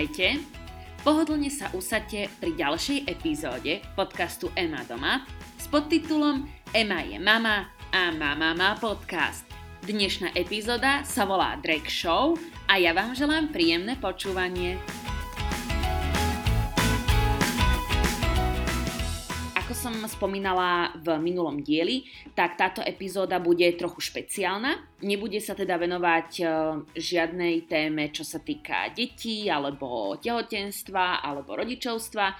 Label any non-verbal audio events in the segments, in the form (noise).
Vitajte. Pohodlne sa usadte pri ďalšej epizóde podcastu Ema doma s podtitulom Ema je mama a mama má podcast. Dnešná epizóda sa volá Drake Show a ja vám želám príjemné počúvanie. Som spomínala v minulom dieli, tak táto epizóda bude trochu špeciálna. Nebude sa teda venovať e, žiadnej téme, čo sa týka detí, alebo tehotenstva, alebo rodičovstva.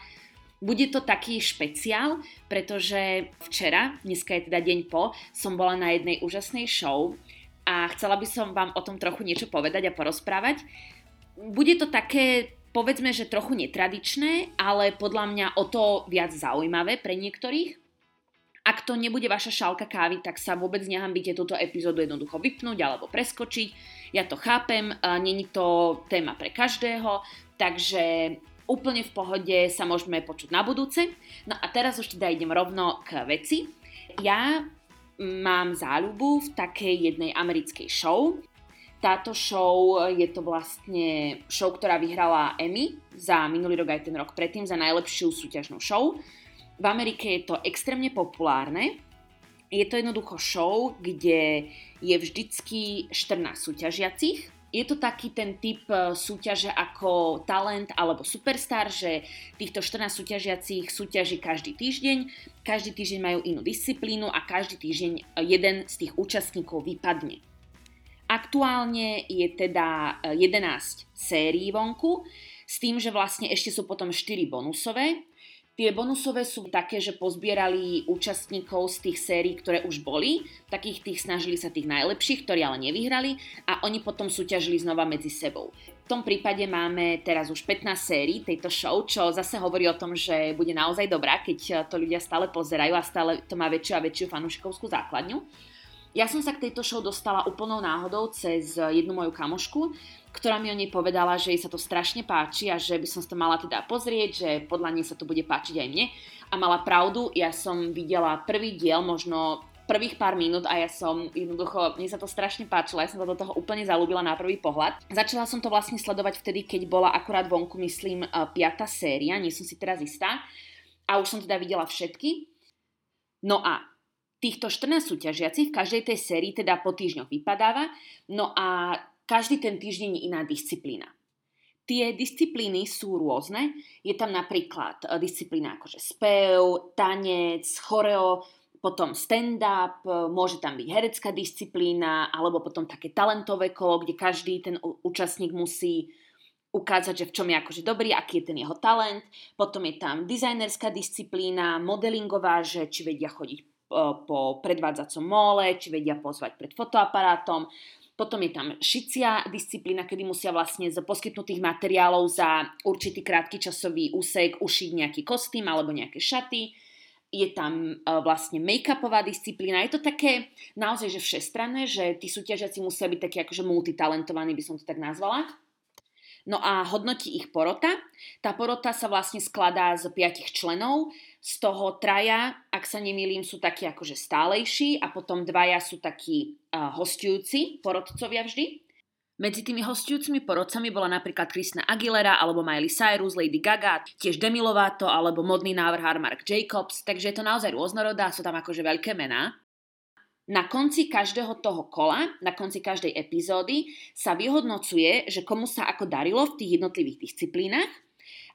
Bude to taký špeciál, pretože včera, dneska je teda deň po, som bola na jednej úžasnej show a chcela by som vám o tom trochu niečo povedať a porozprávať. Bude to také povedzme, že trochu netradičné, ale podľa mňa o to viac zaujímavé pre niektorých. Ak to nebude vaša šálka kávy, tak sa vôbec nehambíte túto epizódu jednoducho vypnúť alebo preskočiť. Ja to chápem, není to téma pre každého, takže úplne v pohode sa môžeme počuť na budúce. No a teraz už teda idem rovno k veci. Ja mám záľubu v takej jednej americkej show, táto show je to vlastne show, ktorá vyhrala Emmy za minulý rok aj ten rok predtým za najlepšiu súťažnú show. V Amerike je to extrémne populárne. Je to jednoducho show, kde je vždycky 14 súťažiacich. Je to taký ten typ e, súťaže ako talent alebo superstar, že týchto 14 súťažiacich súťaží každý týždeň. Každý týždeň majú inú disciplínu a každý týždeň jeden z tých účastníkov vypadne. Aktuálne je teda 11 e, sérií vonku, s tým, že vlastne ešte sú potom 4 bonusové. Tie bonusové sú také, že pozbierali účastníkov z tých sérií, ktoré už boli, takých tých snažili sa tých najlepších, ktorí ale nevyhrali a oni potom súťažili znova medzi sebou. V tom prípade máme teraz už 15 sérií tejto show, čo zase hovorí o tom, že bude naozaj dobrá, keď to ľudia stále pozerajú a stále to má väčšiu a väčšiu fanúšikovskú základňu. Ja som sa k tejto show dostala úplnou náhodou cez jednu moju kamošku, ktorá mi o nej povedala, že jej sa to strašne páči a že by som to mala teda pozrieť, že podľa nej sa to bude páčiť aj mne. A mala pravdu, ja som videla prvý diel, možno prvých pár minút a ja som jednoducho, mne sa to strašne páčilo, ja som sa do toho úplne zalúbila na prvý pohľad. Začala som to vlastne sledovať vtedy, keď bola akurát vonku, myslím, piata séria, nie som si teraz istá. A už som teda videla všetky. No a Týchto 14 súťažiacich v každej tej sérii teda po týždňoch vypadáva, no a každý ten týždeň je iná disciplína. Tie disciplíny sú rôzne. Je tam napríklad e, disciplína akože spev, tanec, choreo, potom stand-up, môže tam byť herecká disciplína, alebo potom také talentové kolo, kde každý ten účastník musí ukázať, že v čom je akože dobrý, aký je ten jeho talent. Potom je tam dizajnerská disciplína, modelingová, že či vedia chodiť po predvádzacom mole, či vedia pozvať pred fotoaparátom. Potom je tam šicia disciplína, kedy musia vlastne z poskytnutých materiálov za určitý krátky časový úsek ušiť nejaký kostým alebo nejaké šaty. Je tam vlastne make-upová disciplína. Je to také naozaj že všestranné, že tí súťažiaci musia byť takí akože multitalentovaní, by som to tak nazvala. No a hodnotí ich porota. Tá porota sa vlastne skladá z piatich členov, z toho traja, ak sa nemýlim, sú takí akože stálejší a potom dvaja sú takí uh, hostujúci, porodcovia vždy. Medzi tými hostujúcimi porodcami bola napríklad Kristna Aguilera alebo Miley Cyrus, Lady Gaga, tiež Demi Lovato alebo modný návrhár Mark Jacobs, takže je to naozaj rôznorodá, sú tam akože veľké mená. Na konci každého toho kola, na konci každej epizódy sa vyhodnocuje, že komu sa ako darilo v tých jednotlivých disciplínach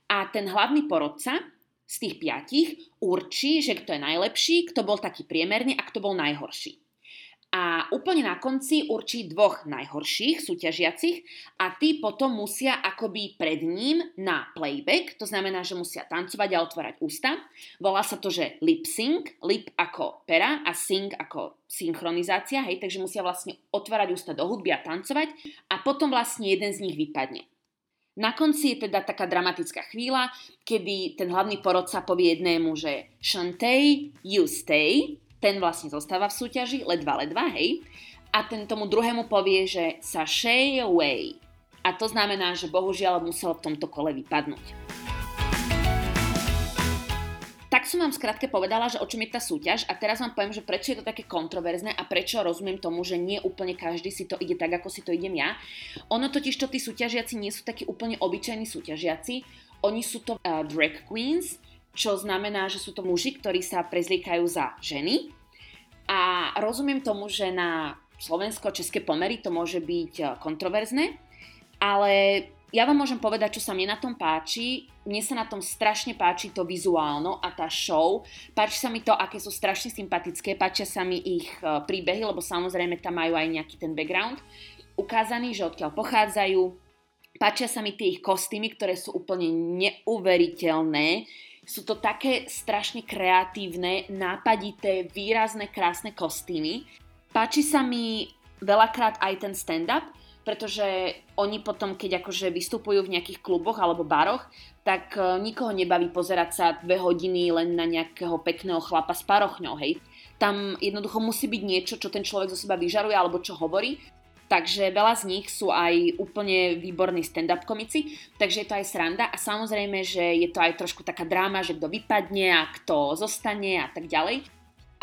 a ten hlavný porodca z tých piatich určí, že kto je najlepší, kto bol taký priemerný a kto bol najhorší. A úplne na konci určí dvoch najhorších súťažiacich a tí potom musia akoby pred ním na playback, to znamená, že musia tancovať a otvárať ústa. Volá sa to, že lip sync, lip ako pera a sing ako synchronizácia, hej, takže musia vlastne otvárať ústa do hudby a tancovať a potom vlastne jeden z nich vypadne. Na konci je teda taká dramatická chvíľa, kedy ten hlavný porodca povie jednému, že Shantay, you stay, ten vlastne zostáva v súťaži, ledva, ledva, hej. A ten tomu druhému povie, že sashay away. A to znamená, že bohužiaľ musel v tomto kole vypadnúť. Tak som vám skrátke povedala, že o čom je tá súťaž a teraz vám poviem, že prečo je to také kontroverzné a prečo rozumiem tomu, že nie úplne každý si to ide tak, ako si to idem ja. Ono totiž to tí súťažiaci nie sú takí úplne obyčajní súťažiaci, oni sú to uh, drag queens, čo znamená, že sú to muži, ktorí sa prezliekajú za ženy. A rozumiem tomu, že na slovensko-české pomery to môže byť uh, kontroverzné, ale ja vám môžem povedať, čo sa mne na tom páči. Mne sa na tom strašne páči to vizuálno a tá show. Páči sa mi to, aké sú strašne sympatické, páčia sa mi ich e, príbehy, lebo samozrejme tam majú aj nejaký ten background ukázaný, že odkiaľ pochádzajú. Páčia sa mi tie ich kostýmy, ktoré sú úplne neuveriteľné. Sú to také strašne kreatívne, nápadité, výrazné, krásne kostýmy. Páči sa mi veľakrát aj ten stand-up, pretože oni potom, keď akože vystupujú v nejakých kluboch alebo baroch, tak e, nikoho nebaví pozerať sa dve hodiny len na nejakého pekného chlapa s parochňou, hej. Tam jednoducho musí byť niečo, čo ten človek zo seba vyžaruje alebo čo hovorí. Takže veľa z nich sú aj úplne výborní stand-up komici, takže je to aj sranda a samozrejme, že je to aj trošku taká dráma, že kto vypadne a kto zostane a tak ďalej.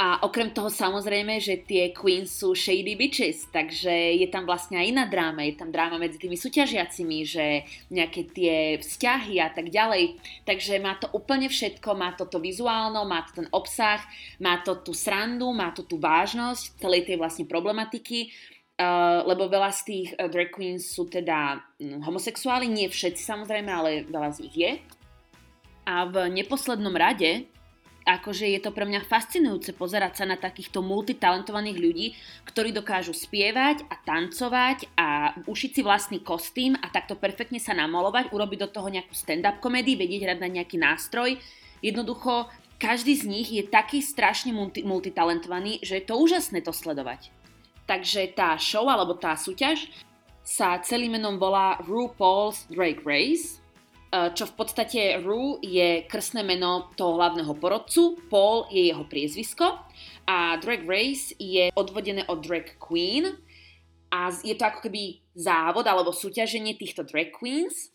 A okrem toho samozrejme, že tie queens sú shady bitches, takže je tam vlastne aj iná dráma, je tam dráma medzi tými súťažiacimi, že nejaké tie vzťahy a tak ďalej. Takže má to úplne všetko, má to to vizuálno, má to ten obsah, má to tú srandu, má to tú vážnosť celej tej vlastne problematiky, Uh, lebo veľa z tých uh, drag queens sú teda um, homosexuáli, nie všetci samozrejme, ale veľa z nich je. A v neposlednom rade akože je to pre mňa fascinujúce pozerať sa na takýchto multitalentovaných ľudí, ktorí dokážu spievať a tancovať a ušiť si vlastný kostým a takto perfektne sa namolovať, urobiť do toho nejakú stand-up komédii, vedieť hrať na nejaký nástroj. Jednoducho, každý z nich je taký strašne multi- multitalentovaný, že je to úžasné to sledovať. Takže tá show alebo tá súťaž sa celým menom volá RuPaul's Drag Race čo v podstate Ru je krstné meno toho hlavného porodcu, Paul je jeho priezvisko a Drag Race je odvodené od Drag Queen a je to ako keby závod alebo súťaženie týchto drag queens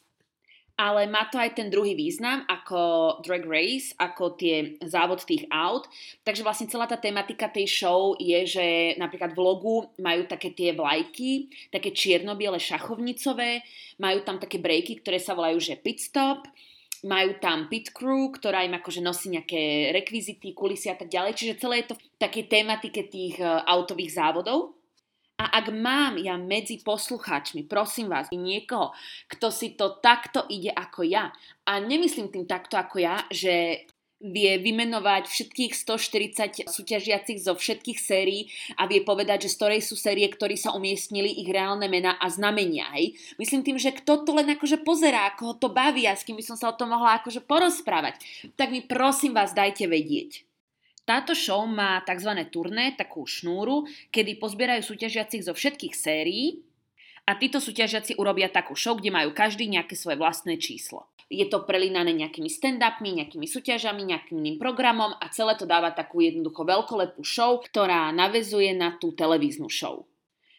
ale má to aj ten druhý význam ako drag race, ako tie závod tých aut. Takže vlastne celá tá tematika tej show je, že napríklad v logu majú také tie vlajky, také čierno-biele šachovnicové, majú tam také breaky, ktoré sa volajú, že pit stop, majú tam pit crew, ktorá im akože nosí nejaké rekvizity, kulisy a tak ďalej. Čiže celé je to v takej tematike tých uh, autových závodov. A ak mám ja medzi poslucháčmi, prosím vás, niekoho, kto si to takto ide ako ja, a nemyslím tým takto ako ja, že vie vymenovať všetkých 140 súťažiacich zo všetkých sérií a vie povedať, že z ktorej sú série, ktorí sa umiestnili ich reálne mená a znamenia. Hej. Myslím tým, že kto to len akože pozerá, ako ho to baví a s kým by som sa o tom mohla akože porozprávať, tak mi prosím vás dajte vedieť. Táto show má tzv. turné, takú šnúru, kedy pozbierajú súťažiacich zo všetkých sérií a títo súťažiaci urobia takú show, kde majú každý nejaké svoje vlastné číslo. Je to prelínané nejakými stand-upmi, nejakými súťažami, nejakým iným programom a celé to dáva takú jednoducho veľkolepú show, ktorá navezuje na tú televíznu show.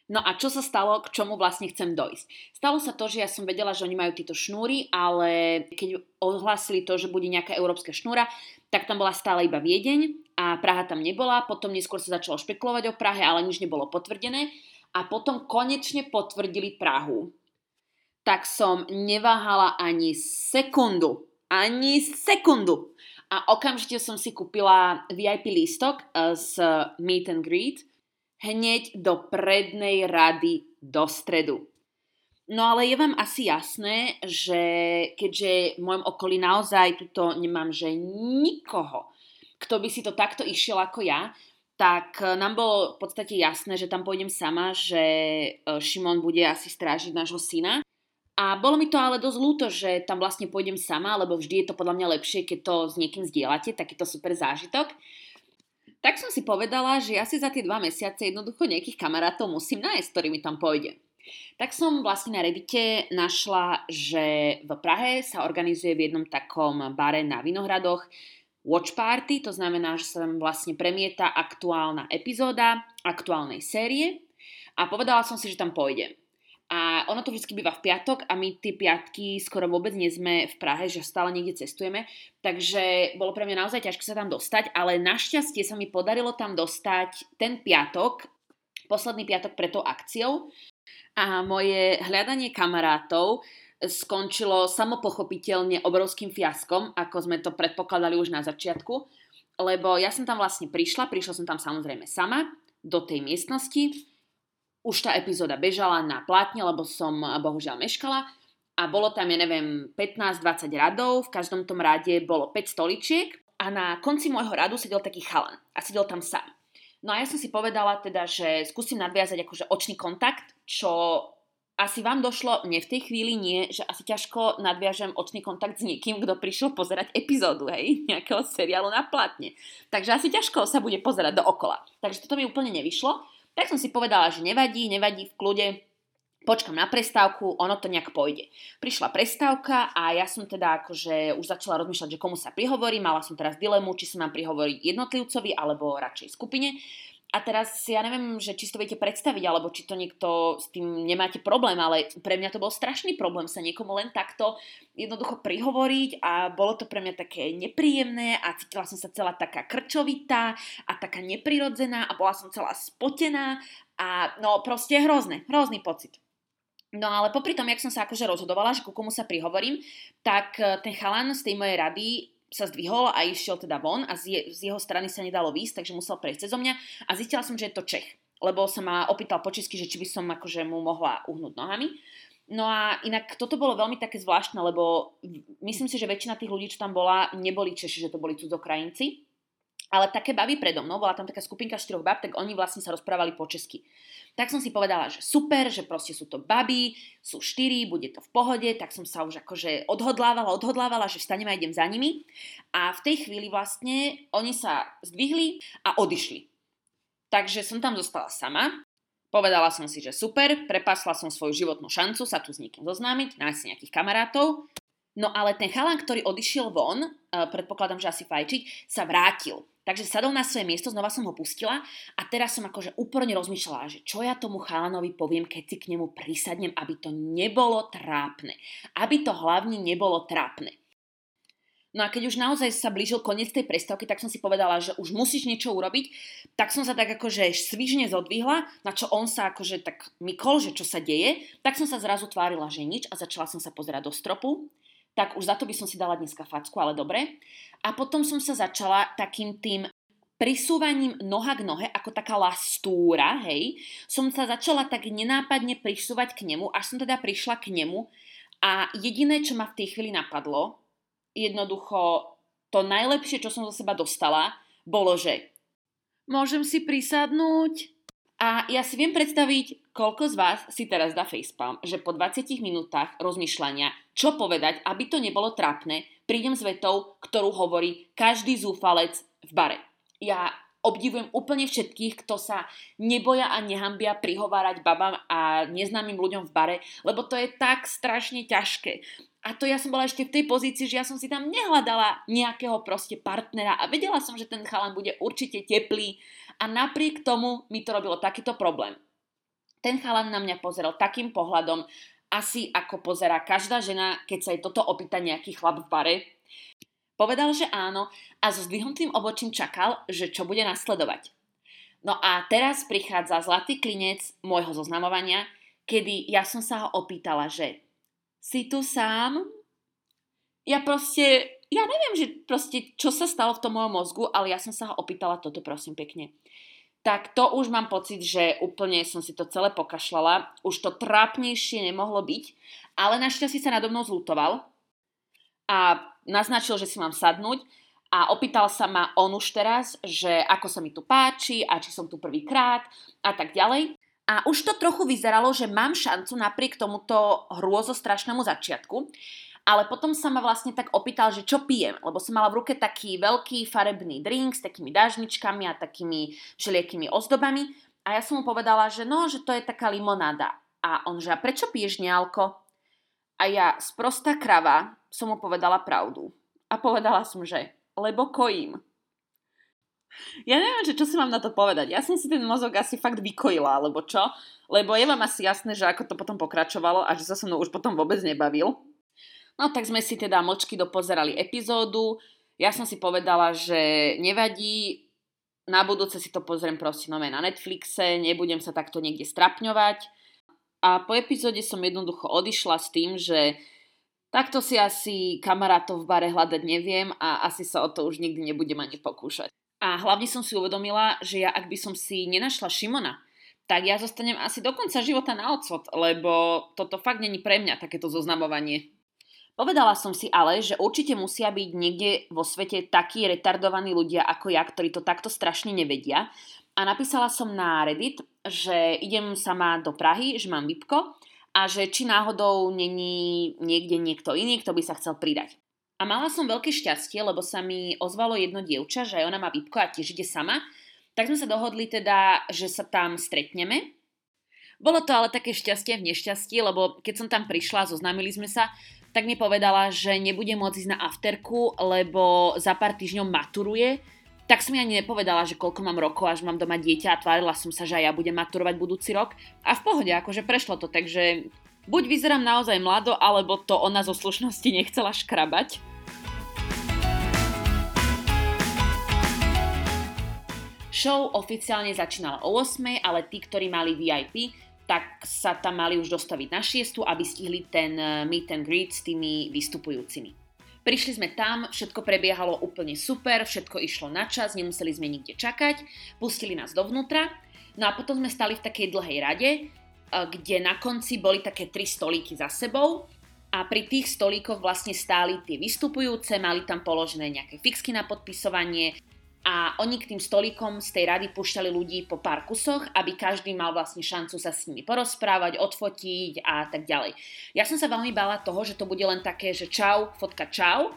No a čo sa stalo, k čomu vlastne chcem dojsť? Stalo sa to, že ja som vedela, že oni majú tieto šnúry, ale keď ohlásili to, že bude nejaká európska šnúra, tak tam bola stále iba Viedeň a Praha tam nebola. Potom neskôr sa začalo špekulovať o Prahe, ale nič nebolo potvrdené. A potom konečne potvrdili Prahu. Tak som neváhala ani sekundu. Ani sekundu. A okamžite som si kúpila VIP lístok eh, z Meet and Greet hneď do prednej rady do stredu. No ale je vám asi jasné, že keďže v môjom okolí naozaj tuto nemám, že nikoho, kto by si to takto išiel ako ja, tak nám bolo v podstate jasné, že tam pôjdem sama, že e, Šimon bude asi strážiť nášho syna. A bolo mi to ale dosť ľúto, že tam vlastne pôjdem sama, lebo vždy je to podľa mňa lepšie, keď to s niekým zdieľate, takýto super zážitok. Tak som si povedala, že ja si za tie dva mesiace jednoducho nejakých kamarátov musím nájsť, ktorými tam pôjdem. Tak som vlastne na Reddite našla, že v Prahe sa organizuje v jednom takom bare na Vinohradoch watch party, to znamená, že sa tam vlastne premieta aktuálna epizóda aktuálnej série a povedala som si, že tam pôjdem. A ono to vždy býva v piatok a my tie piatky skoro vôbec nie sme v Prahe, že stále niekde cestujeme. Takže bolo pre mňa naozaj ťažké sa tam dostať, ale našťastie sa mi podarilo tam dostať ten piatok, posledný piatok pred tou akciou. A moje hľadanie kamarátov skončilo samopochopiteľne obrovským fiaskom, ako sme to predpokladali už na začiatku, lebo ja som tam vlastne prišla, prišla som tam samozrejme sama do tej miestnosti, už tá epizóda bežala na plátne, lebo som bohužiaľ meškala. A bolo tam, ja neviem, 15-20 radov, v každom tom rade bolo 5 stoličiek. A na konci môjho radu sedel taký chalan a sedel tam sám. No a ja som si povedala teda, že skúsim nadviazať akože očný kontakt, čo asi vám došlo, mne v tej chvíli nie, že asi ťažko nadviažem očný kontakt s niekým, kto prišiel pozerať epizódu, hej, (laughs) nejakého seriálu na platne. Takže asi ťažko sa bude pozerať dookola. Takže toto mi úplne nevyšlo. Tak som si povedala, že nevadí, nevadí v kľude, počkam na prestávku, ono to nejak pôjde. Prišla prestávka a ja som teda akože už začala rozmýšľať, že komu sa prihovorím, mala som teraz dilemu, či sa mám prihovoriť jednotlivcovi alebo radšej skupine. A teraz ja neviem, že či si to viete predstaviť, alebo či to niekto s tým nemáte problém, ale pre mňa to bol strašný problém sa niekomu len takto jednoducho prihovoriť a bolo to pre mňa také nepríjemné a cítila som sa celá taká krčovitá a taká neprirodzená a bola som celá spotená a no proste hrozné, hrozný pocit. No ale popri tom, jak som sa akože rozhodovala, že ku komu sa prihovorím, tak eh, ten chalan z tej mojej rady sa zdvihol a išiel teda von a z, je, z jeho strany sa nedalo výsť, takže musel prejsť cez mňa a zistila som, že je to Čech, lebo sa ma opýtal po česky, že či by som akože mu mohla uhnúť nohami. No a inak toto bolo veľmi také zvláštne, lebo myslím si, že väčšina tých ľudí, čo tam bola, neboli Češi, že to boli cudzokrajinci. Ale také baby predo mnou, bola tam taká skupinka štyroch bab, tak oni vlastne sa rozprávali po česky. Tak som si povedala, že super, že proste sú to baby, sú štyri, bude to v pohode, tak som sa už akože odhodlávala, odhodlávala, že vstanem a idem za nimi. A v tej chvíli vlastne oni sa zdvihli a odišli. Takže som tam zostala sama, Povedala som si, že super, prepasla som svoju životnú šancu sa tu s niekým zoznámiť, nájsť si nejakých kamarátov. No ale ten chalan, ktorý odišiel von, eh, predpokladám, že asi fajčiť, sa vrátil. Takže sadol na svoje miesto, znova som ho pustila a teraz som akože úplne rozmýšľala, že čo ja tomu chalanovi poviem, keď si k nemu prisadnem, aby to nebolo trápne. Aby to hlavne nebolo trápne. No a keď už naozaj sa blížil koniec tej prestávky, tak som si povedala, že už musíš niečo urobiť, tak som sa tak akože svižne zodvihla, na čo on sa akože tak mykol, že čo sa deje, tak som sa zrazu tvárila, že nič a začala som sa pozerať do stropu tak už za to by som si dala dneska facku, ale dobre. A potom som sa začala takým tým prisúvaním noha k nohe, ako taká lastúra, hej, som sa začala tak nenápadne prisúvať k nemu, až som teda prišla k nemu a jediné, čo ma v tej chvíli napadlo, jednoducho to najlepšie, čo som zo seba dostala, bolo, že môžem si prisadnúť, a ja si viem predstaviť, koľko z vás si teraz dá facepalm, že po 20 minútach rozmýšľania, čo povedať, aby to nebolo trápne, prídem s vetou, ktorú hovorí každý zúfalec v bare. Ja obdivujem úplne všetkých, kto sa neboja a nehambia prihovárať babám a neznámym ľuďom v bare, lebo to je tak strašne ťažké. A to ja som bola ešte v tej pozícii, že ja som si tam nehľadala nejakého proste partnera a vedela som, že ten chalan bude určite teplý, a napriek tomu mi to robilo takýto problém. Ten chalan na mňa pozeral takým pohľadom, asi ako pozerá každá žena, keď sa jej toto opýta nejaký chlap v bare. Povedal, že áno a so zdvihnutým obočím čakal, že čo bude nasledovať. No a teraz prichádza zlatý klinec môjho zoznamovania, kedy ja som sa ho opýtala, že si tu sám? Ja proste ja neviem, že proste, čo sa stalo v tom mojom mozgu, ale ja som sa ho opýtala toto, prosím pekne. Tak to už mám pocit, že úplne som si to celé pokašľala. Už to trápnejšie nemohlo byť, ale našťastie sa nado mnou zlutoval a naznačil, že si mám sadnúť a opýtal sa ma on už teraz, že ako sa mi tu páči a či som tu prvýkrát a tak ďalej. A už to trochu vyzeralo, že mám šancu napriek tomuto hrôzostrašnému začiatku. Ale potom sa ma vlastne tak opýtal, že čo pijem, lebo som mala v ruke taký veľký farebný drink s takými dážničkami a takými všelijakými ozdobami a ja som mu povedala, že no, že to je taká limonáda. A on, že a prečo piješ nealko? A ja, sprostá krava, som mu povedala pravdu. A povedala som, že lebo kojím. Ja neviem, že čo si mám na to povedať. Ja som si ten mozog asi fakt vykojila, alebo čo? Lebo je vám asi jasné, že ako to potom pokračovalo a že sa so mnou už potom vôbec nebavil. No tak sme si teda mlčky dopozerali epizódu. Ja som si povedala, že nevadí, na budúce si to pozriem proste nové na Netflixe, nebudem sa takto niekde strapňovať. A po epizóde som jednoducho odišla s tým, že takto si asi kamarátov v bare hľadať neviem a asi sa o to už nikdy nebudem ani pokúšať. A hlavne som si uvedomila, že ja ak by som si nenašla Šimona, tak ja zostanem asi do konca života na odsot, lebo toto fakt není pre mňa takéto zoznamovanie. Povedala som si ale, že určite musia byť niekde vo svete takí retardovaní ľudia ako ja, ktorí to takto strašne nevedia. A napísala som na Reddit, že idem sama do Prahy, že mám vypko a že či náhodou není niekde niekto iný, kto by sa chcel pridať. A mala som veľké šťastie, lebo sa mi ozvalo jedno dievča, že aj ona má výpko a tiež ide sama. Tak sme sa dohodli teda, že sa tam stretneme. Bolo to ale také šťastie v nešťastí, lebo keď som tam prišla, zoznámili sme sa, tak mi povedala, že nebude môcť ísť na afterku, lebo za pár týždňov maturuje. Tak som ani nepovedala, že koľko mám rokov, až mám doma dieťa a tvárila som sa, že aj ja budem maturovať budúci rok. A v pohode, akože prešlo to, takže buď vyzerám naozaj mlado, alebo to ona zo slušnosti nechcela škrabať. Show oficiálne začínala o 8, ale tí, ktorí mali VIP, tak sa tam mali už dostaviť na 6, aby stihli ten eh, meet and greet s tými vystupujúcimi. Prišli sme tam, všetko prebiehalo úplne super, všetko išlo na čas, nemuseli sme nikde čakať, pustili nás dovnútra, no a potom sme stali v takej dlhej rade, eh, kde na konci boli také tri stolíky za sebou a pri tých stolíkoch vlastne stáli tie vystupujúce, mali tam položené nejaké fixky na podpisovanie, a oni k tým stolíkom z tej rady pušťali ľudí po pár kusoch, aby každý mal vlastne šancu sa s nimi porozprávať, odfotiť a tak ďalej. Ja som sa veľmi bála toho, že to bude len také, že čau, fotka čau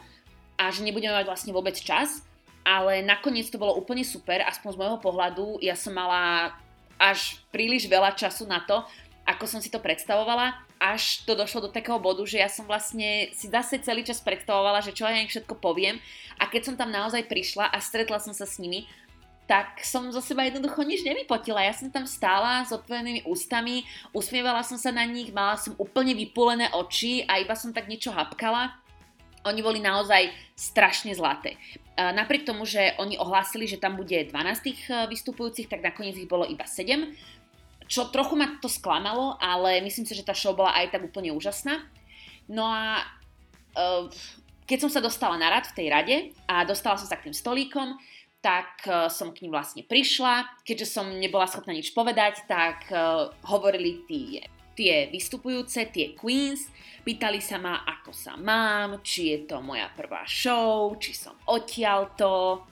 a že nebudeme mať vlastne vôbec čas, ale nakoniec to bolo úplne super, aspoň z môjho pohľadu. Ja som mala až príliš veľa času na to, ako som si to predstavovala, až to došlo do takého bodu, že ja som vlastne si zase celý čas predstavovala, že čo ja im všetko poviem a keď som tam naozaj prišla a stretla som sa s nimi, tak som zo seba jednoducho nič nevypotila. Ja som tam stála s otvorenými ústami, usmievala som sa na nich, mala som úplne vypulené oči a iba som tak niečo hapkala. Oni boli naozaj strašne zlaté. Napriek tomu, že oni ohlásili, že tam bude 12 tých e, vystupujúcich, tak nakoniec ich bolo iba 7 čo trochu ma to sklamalo, ale myslím si, že tá show bola aj tak úplne úžasná. No a uh, keď som sa dostala na rad v tej rade a dostala som sa k tým stolíkom, tak uh, som k ním vlastne prišla. Keďže som nebola schopná nič povedať, tak uh, hovorili tie, tie vystupujúce, tie queens, pýtali sa ma, ako sa mám, či je to moja prvá show, či som odtiaľto,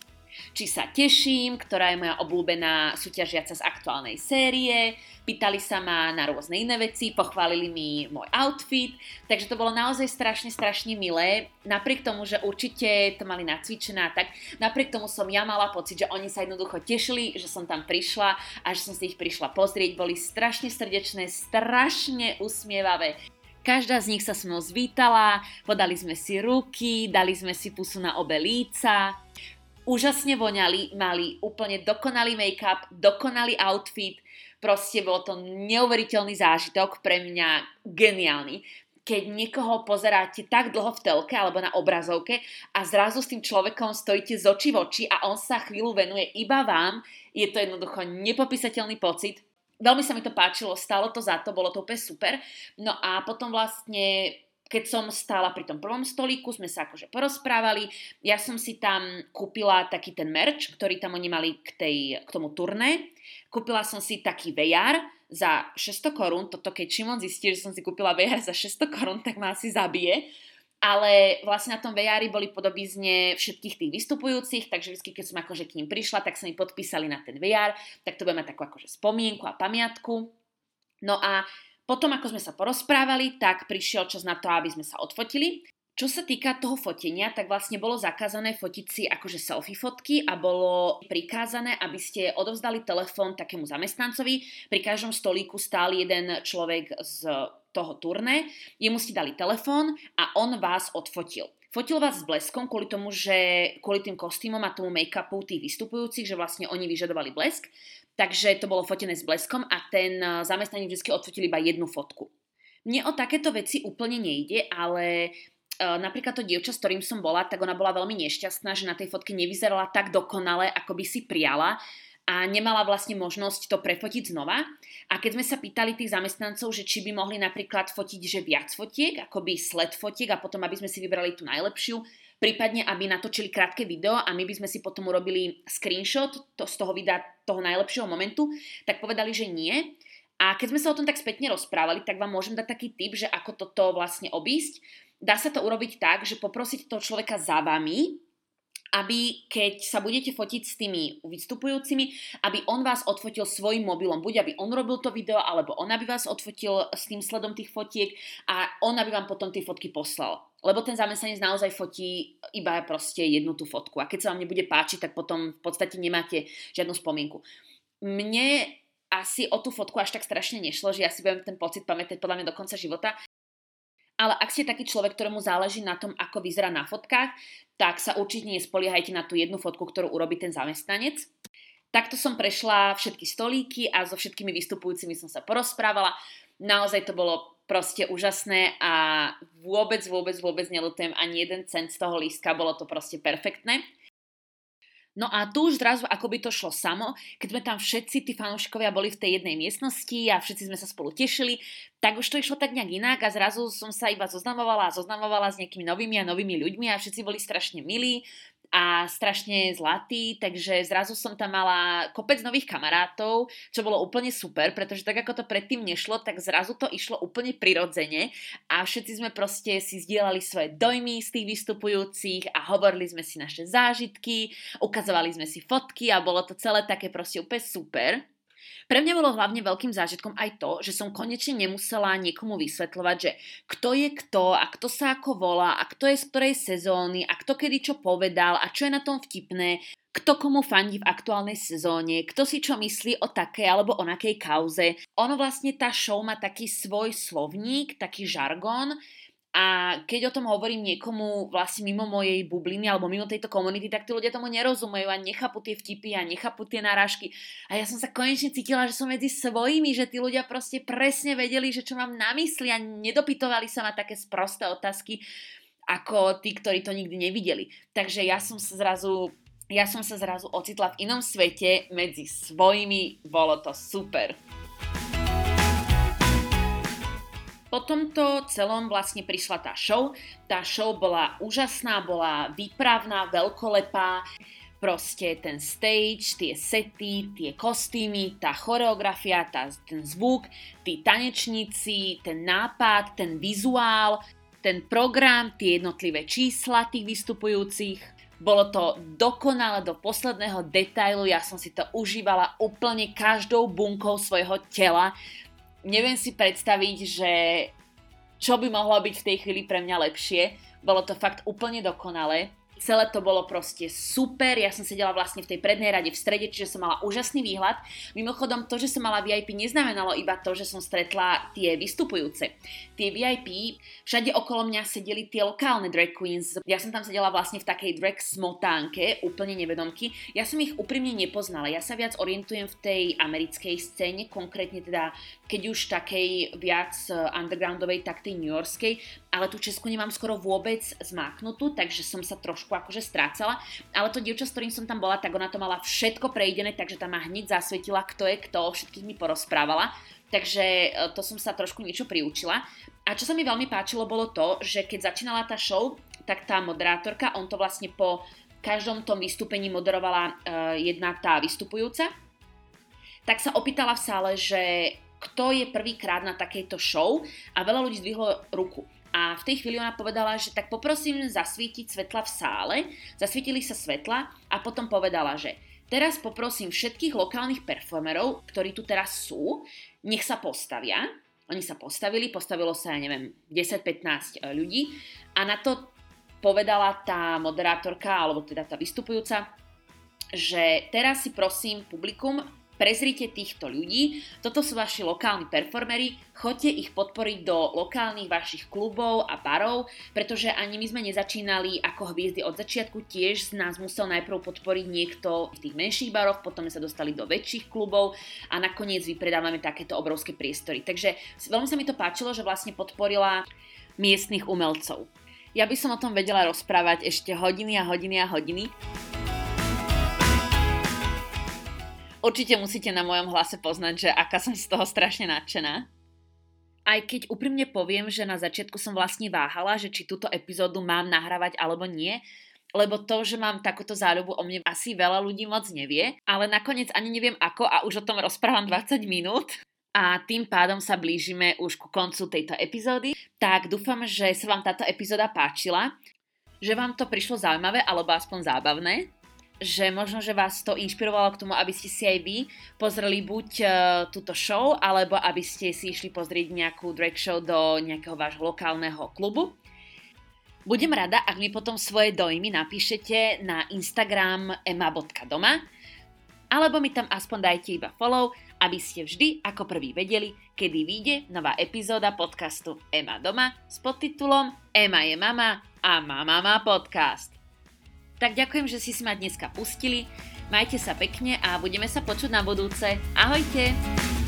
či sa teším, ktorá je moja obľúbená súťažiaca z aktuálnej série, pýtali sa ma na rôzne iné veci, pochválili mi môj outfit, takže to bolo naozaj strašne, strašne milé. Napriek tomu, že určite to mali nacvičené tak, napriek tomu som ja mala pocit, že oni sa jednoducho tešili, že som tam prišla a že som si ich prišla pozrieť. Boli strašne srdečné, strašne usmievavé. Každá z nich sa s mnou zvítala, podali sme si ruky, dali sme si pusu na obe líca úžasne voňali, mali úplne dokonalý make-up, dokonalý outfit, proste bol to neuveriteľný zážitok, pre mňa geniálny keď niekoho pozeráte tak dlho v telke alebo na obrazovke a zrazu s tým človekom stojíte z očí v oči a on sa chvíľu venuje iba vám, je to jednoducho nepopísateľný pocit. Veľmi sa mi to páčilo, stalo to za to, bolo to úplne super. No a potom vlastne keď som stála pri tom prvom stolíku, sme sa akože porozprávali. Ja som si tam kúpila taký ten merch, ktorý tam oni mali k, tej, k tomu turné. Kúpila som si taký VR za 600 korún. Toto keď Šimon zistí, že som si kúpila VR za 600 korún, tak ma asi zabije. Ale vlastne na tom VR boli podobizne všetkých tých vystupujúcich, takže vždy, keď som akože k ním prišla, tak sa mi podpísali na ten VR, tak to budeme takú akože spomienku a pamiatku. No a potom, ako sme sa porozprávali, tak prišiel čas na to, aby sme sa odfotili. Čo sa týka toho fotenia, tak vlastne bolo zakázané fotiť si akože selfie fotky a bolo prikázané, aby ste odovzdali telefón takému zamestnancovi. Pri každom stolíku stál jeden človek z toho turné, jemu ste dali telefón a on vás odfotil. Fotil vás s bleskom kvôli tomu, že kvôli tým kostýmom a tomu make-upu tých vystupujúcich, že vlastne oni vyžadovali blesk. Takže to bolo fotené s bleskom a ten eh, zamestnanec vždy odfotil iba jednu fotku. Mne o takéto veci úplne nejde, ale uh, napríklad to dievča, s ktorým som bola, tak ona bola veľmi nešťastná, že na tej fotke nevyzerala tak dokonale, ako by si priala a nemala vlastne možnosť to prefotiť znova. A keď sme sa pýtali tých zamestnancov, že či by mohli napríklad fotiť že viac fotiek, akoby sled fotiek a potom aby sme si vybrali tú najlepšiu, prípadne aby natočili krátke video a my by sme si potom urobili screenshot to, z toho videa toho najlepšieho momentu, tak povedali, že nie. A keď sme sa o tom tak spätne rozprávali, tak vám môžem dať taký tip, že ako toto vlastne obísť. Dá sa to urobiť tak, že poprosiť toho človeka za vami, aby keď sa budete fotiť s tými vystupujúcimi, aby on vás odfotil svojim mobilom. Buď aby on robil to video, alebo on aby vás odfotil s tým sledom tých fotiek a on aby vám potom tie fotky poslal. Lebo ten zamestnanec naozaj fotí iba proste jednu tú fotku. A keď sa vám nebude páčiť, tak potom v podstate nemáte žiadnu spomienku. Mne asi o tú fotku až tak strašne nešlo, že ja si budem ten pocit pamätať podľa mňa do konca života ale ak ste taký človek, ktorému záleží na tom, ako vyzerá na fotkách, tak sa určite nespoliehajte na tú jednu fotku, ktorú urobí ten zamestnanec. Takto som prešla všetky stolíky a so všetkými vystupujúcimi som sa porozprávala. Naozaj to bolo proste úžasné a vôbec, vôbec, vôbec nelutujem ani jeden cent z toho lístka, bolo to proste perfektné. No a tu už zrazu ako by to šlo samo, keď sme tam všetci tí fanúšikovia boli v tej jednej miestnosti a všetci sme sa spolu tešili, tak už to išlo tak nejak inak a zrazu som sa iba zoznamovala a zoznamovala s nejakými novými a novými ľuďmi a všetci boli strašne milí a strašne zlatý, takže zrazu som tam mala kopec nových kamarátov, čo bolo úplne super, pretože tak ako to predtým nešlo, tak zrazu to išlo úplne prirodzene a všetci sme proste si zdieľali svoje dojmy z tých vystupujúcich a hovorili sme si naše zážitky, ukazovali sme si fotky a bolo to celé také proste úplne super. Pre mňa bolo hlavne veľkým zážitkom aj to, že som konečne nemusela niekomu vysvetľovať, že kto je kto a kto sa ako volá a kto je z ktorej sezóny a kto kedy čo povedal a čo je na tom vtipné, kto komu fandí v aktuálnej sezóne, kto si čo myslí o takej alebo onakej kauze. Ono vlastne tá show má taký svoj slovník, taký žargón, a keď o tom hovorím niekomu vlastne mimo mojej bubliny alebo mimo tejto komunity, tak tí ľudia tomu nerozumejú a nechápu tie vtipy a nechápu tie narážky. A ja som sa konečne cítila, že som medzi svojimi, že tí ľudia proste presne vedeli, že čo mám na mysli a nedopytovali sa ma také sprosté otázky ako tí, ktorí to nikdy nevideli. Takže ja som sa zrazu ja som sa zrazu ocitla v inom svete medzi svojimi, bolo to super. Po tomto celom vlastne prišla tá show. Tá show bola úžasná, bola výpravná, veľkolepá. Proste ten stage, tie sety, tie kostýmy, tá choreografia, tá, ten zvuk, tí tanečníci, ten nápad, ten vizuál, ten program, tie jednotlivé čísla tých vystupujúcich. Bolo to dokonale do posledného detailu, ja som si to užívala úplne každou bunkou svojho tela neviem si predstaviť, že čo by mohlo byť v tej chvíli pre mňa lepšie. Bolo to fakt úplne dokonalé. Celé to bolo proste super, ja som sedela vlastne v tej prednej rade v strede, čiže som mala úžasný výhľad. Mimochodom, to, že som mala VIP, neznamenalo iba to, že som stretla tie vystupujúce. Tie VIP, všade okolo mňa sedeli tie lokálne drag queens. Ja som tam sedela vlastne v takej drag smotánke, úplne nevedomky. Ja som ich úprimne nepoznala, ja sa viac orientujem v tej americkej scéne, konkrétne teda keď už takej viac undergroundovej, tak tej New Yorkskej, ale tú Česku nemám skoro vôbec zmáknutú, takže som sa trošku akože strácala, ale to dievča, s ktorým som tam bola, tak ona to mala všetko prejdené, takže tam ma hneď zasvetila, kto je kto, všetkých mi porozprávala. Takže e, to som sa trošku niečo priučila. A čo sa mi veľmi páčilo bolo to, že keď začínala tá show, tak tá moderátorka, on to vlastne po každom tom vystúpení moderovala uh, jedna tá vystupujúca, tak sa opýtala v sále, že kto je prvýkrát na takejto show a veľa ľudí zdvihlo ruku. A v tej chvíli ona povedala, že tak poprosím zasvietiť svetla v sále. Zasvietili sa svetla a potom povedala, že teraz poprosím všetkých lokálnych performerov, ktorí tu teraz sú, nech sa postavia. Oni sa postavili, postavilo sa, ja neviem, 10-15 e, ľudí a na to povedala tá moderátorka, alebo teda tá vystupujúca, že teraz si prosím publikum prezrite týchto ľudí, toto sú vaši lokálni performery, choďte ich podporiť do lokálnych vašich klubov a barov, pretože ani my sme nezačínali ako hviezdy od začiatku, tiež z nás musel najprv podporiť niekto v tých menších baroch, potom sme sa dostali do väčších klubov a nakoniec vypredávame takéto obrovské priestory. Takže veľmi sa mi to páčilo, že vlastne podporila miestnych umelcov. Ja by som o tom vedela rozprávať ešte hodiny a hodiny a hodiny. Určite musíte na mojom hlase poznať, že aká som z toho strašne nadšená. Aj keď úprimne poviem, že na začiatku som vlastne váhala, že či túto epizódu mám nahrávať alebo nie, lebo to, že mám takúto záľubu o mne asi veľa ľudí moc nevie, ale nakoniec ani neviem ako a už o tom rozprávam 20 minút a tým pádom sa blížime už ku koncu tejto epizódy. Tak dúfam, že sa vám táto epizóda páčila, že vám to prišlo zaujímavé alebo aspoň zábavné že možno, že vás to inšpirovalo k tomu, aby ste si aj vy pozreli buď uh, túto show, alebo aby ste si išli pozrieť nejakú drag show do nejakého vášho lokálneho klubu. Budem rada, ak mi potom svoje dojmy napíšete na Instagram ema.doma alebo mi tam aspoň dajte iba follow, aby ste vždy ako prvý vedeli, kedy vyjde nová epizóda podcastu Ema doma s podtitulom Ema je mama a mama má podcast. Tak ďakujem, že si si ma dneska pustili. Majte sa pekne a budeme sa počuť na budúce. Ahojte!